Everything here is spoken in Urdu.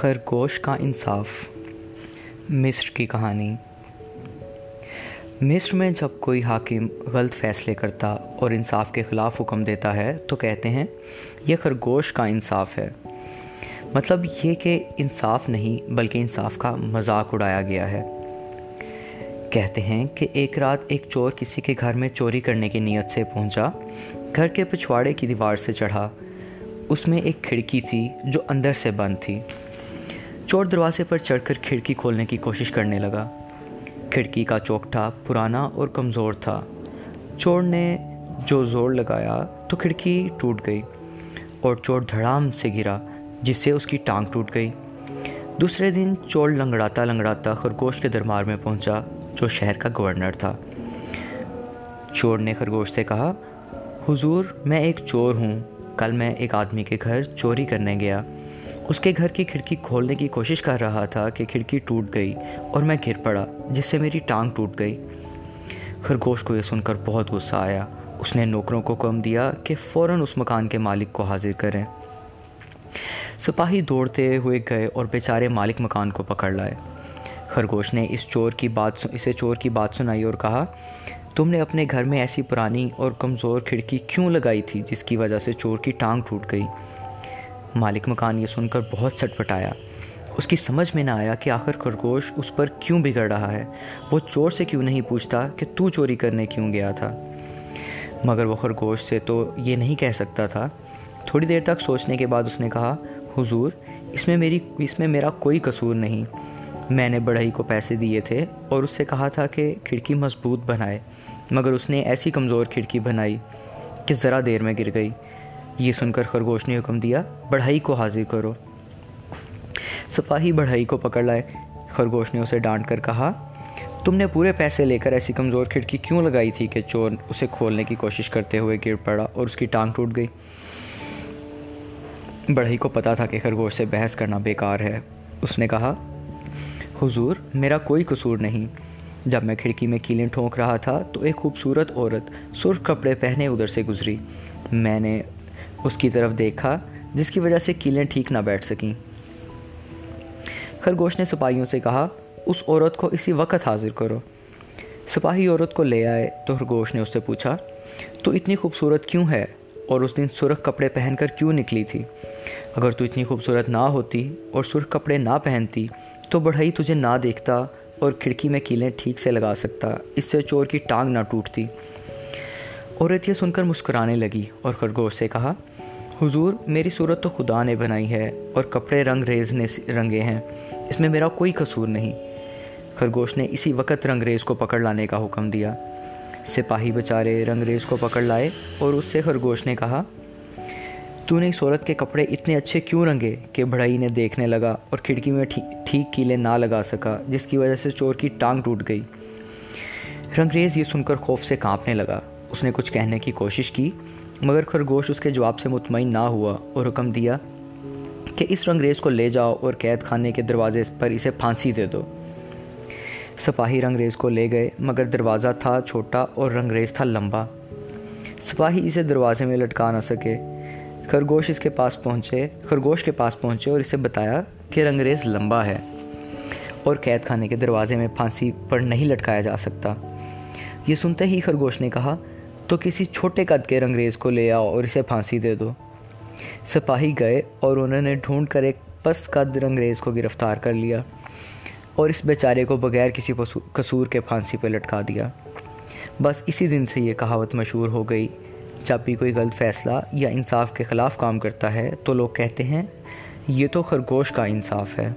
خرگوش کا انصاف۔ مصر کی کہانی۔ مصر میں جب کوئی حاکم غلط فیصلے کرتا اور انصاف کے خلاف حکم دیتا ہے تو کہتے ہیں، یہ خرگوش کا انصاف ہے۔ مطلب یہ کہ انصاف نہیں بلکہ انصاف کا مذاق اڑایا گیا ہے۔ کہتے ہیں کہ ایک رات ایک چور کسی کے گھر میں چوری کرنے کی نیت سے پہنچا، گھر کے پچھواڑے کی دیوار سے چڑھا۔ اس میں ایک کھڑکی تھی جو اندر سے بند تھی۔ چور دروازے پر چڑھ کر کھڑکی کھولنے کی کوشش کرنے لگا۔ کھڑکی کا چوکٹا پرانا اور کمزور تھا۔ چور نے جو زور لگایا تو کھڑکی ٹوٹ گئی اور چور دھڑام سے گرا، جس سے اس کی ٹانگ ٹوٹ گئی۔ دوسرے دن چور لنگڑاتا لنگڑاتا خرگوش کے دربار میں پہنچا، جو شہر کا گورنر تھا۔ چور نے خرگوش سے کہا، حضور، میں ایک چور ہوں۔ کل میں ایک آدمی کے گھر چوری کرنے گیا۔ اس کے گھر کی کھڑکی کھولنے کی کوشش کر رہا تھا کہ کھڑکی ٹوٹ گئی اور میں گر پڑا، جس سے میری ٹانگ ٹوٹ گئی۔ خرگوش کو یہ سن کر بہت غصہ آیا۔ اس نے نوکروں کو کم دیا کہ فوراً اس مکان کے مالک کو حاضر کریں۔ سپاہی دوڑتے ہوئے گئے اور بیچارے مالک مکان کو پکڑ لائے۔ خرگوش نے اس چور کی بات اسے چور کی بات سنائی اور کہا، تم نے اپنے گھر میں ایسی پرانی اور کمزور کھڑکی کیوں لگائی تھی جس کی وجہ سے چور کی ٹانگ ٹوٹ گئی؟ مالک مکان یہ سن کر بہت سٹ پٹایا اس کی سمجھ میں نہ آیا کہ آخر خرگوش اس پر کیوں بگڑ رہا ہے۔ وہ چور سے کیوں نہیں پوچھتا کہ تو چوری کرنے کیوں گیا تھا؟ مگر وہ خرگوش سے تو یہ نہیں کہہ سکتا تھا۔ تھوڑی دیر تک سوچنے کے بعد اس نے کہا، حضور، اس میں میری، اس میں میرا کوئی قصور نہیں۔ میں نے بڑھئی کو پیسے دیے تھے اور اس سے کہا تھا کہ کھڑکی مضبوط بنائے۔ مگر اس نے ایسی کمزور کھڑکی بنائی کہ ذرا دیر میں گر گئی۔ یہ سن کر خرگوش نے حکم دیا، بڑھائی کو حاضر کرو۔ سپاہی بڑھائی کو پکڑ لائے۔ خرگوش نے اسے ڈانٹ کر کہا، تم نے پورے پیسے لے کر ایسی کمزور کھڑکی کیوں لگائی تھی کہ چور اسے کھولنے کی کوشش کرتے ہوئے گر پڑا اور اس کی ٹانگ ٹوٹ گئی؟ بڑھئی کو پتا تھا کہ خرگوش سے بحث کرنا بیکار ہے۔ اس نے کہا، حضور، میرا کوئی قصور نہیں۔ جب میں کھڑکی میں کیلیں ٹھونک رہا تھا تو ایک خوبصورت عورت سرخ کپڑے پہنے ادھر سے گزری۔ میں نے اس کی طرف دیکھا، جس کی وجہ سے کیلیں ٹھیک نہ بیٹھ سکیں۔ خرگوش نے سپاہیوں سے کہا، اس عورت کو اسی وقت حاضر کرو۔ سپاہی عورت کو لے آئے تو خرگوش نے اس سے پوچھا، تو اتنی خوبصورت کیوں ہے؟ اور اس دن سرخ کپڑے پہن کر کیوں نکلی تھی؟ اگر تو اتنی خوبصورت نہ ہوتی اور سرخ کپڑے نہ پہنتی، تو بڑھئی تجھے نہ دیکھتا اور کھڑکی میں کیلیں ٹھیک سے لگا سکتا، اس سے چور کی ٹانگ نہ ٹوٹتی۔ عورت یہ سن کر مسکرانے لگی اور خرگوش سے کہا حضور میری صورت تو خدا نے بنائی ہے اور کپڑے رنگ ریز نے رنگے ہیں۔ اس میں میرا کوئی قصور نہیں۔ خرگوش نے اسی وقت رنگ ریز کو پکڑ لانے کا حکم دیا۔ سپاہی بچارے رنگ ریز کو پکڑ لائے اور اس سے خرگوش نے کہا تو نے اس عورت کے کپڑے اتنے اچھے کیوں رنگے کہ بڑھائی نے دیکھنے لگا اور کھڑکی میں ٹھیک کیلے نہ لگا سکا، جس کی وجہ سے چور کی ٹانگ ٹوٹ گئی۔ رنگریز یہ سن کر خوف سے کانپنے لگا۔ اس نے کچھ کہنے کی کوشش کی۔ مگر خرگوش اس کے جواب سے مطمئن نہ ہوا اور حکم دیا کہ اس رنگریز کو لے جاؤ اور قید خانے کے دروازے پر اسے پھانسی دے دو۔ سپاہی رنگریز کو لے گئے، مگر دروازہ تھا چھوٹا اور رنگریز تھا لمبا۔ سپاہی اسے دروازے میں لٹکا نہ سکے۔ خرگوش اس کے پاس پہنچے، خرگوش کے پاس پہنچے اور اسے بتایا کہ رنگریز لمبا ہے اور قید خانے کے دروازے میں پھانسی پر نہیں لٹکایا جا سکتا۔ یہ سنتے ہی خرگوش نے کہا تو کسی چھوٹے قد کے رنگریز کو لے آؤ اور اسے پھانسی دے دو۔ سپاہی گئے اور انہوں نے ڈھونڈ کر ایک پست قد رنگریز کو گرفتار کر لیا اور اس بیچارے کو بغیر کسی قصور کے پھانسی پہ لٹکا دیا۔ بس اسی دن سے یہ کہاوت مشہور ہو گئی۔ جب بھی کوئی غلط فیصلہ یا انصاف کے خلاف کام کرتا ہے تو لوگ کہتے ہیں، یہ تو خرگوش کا انصاف ہے۔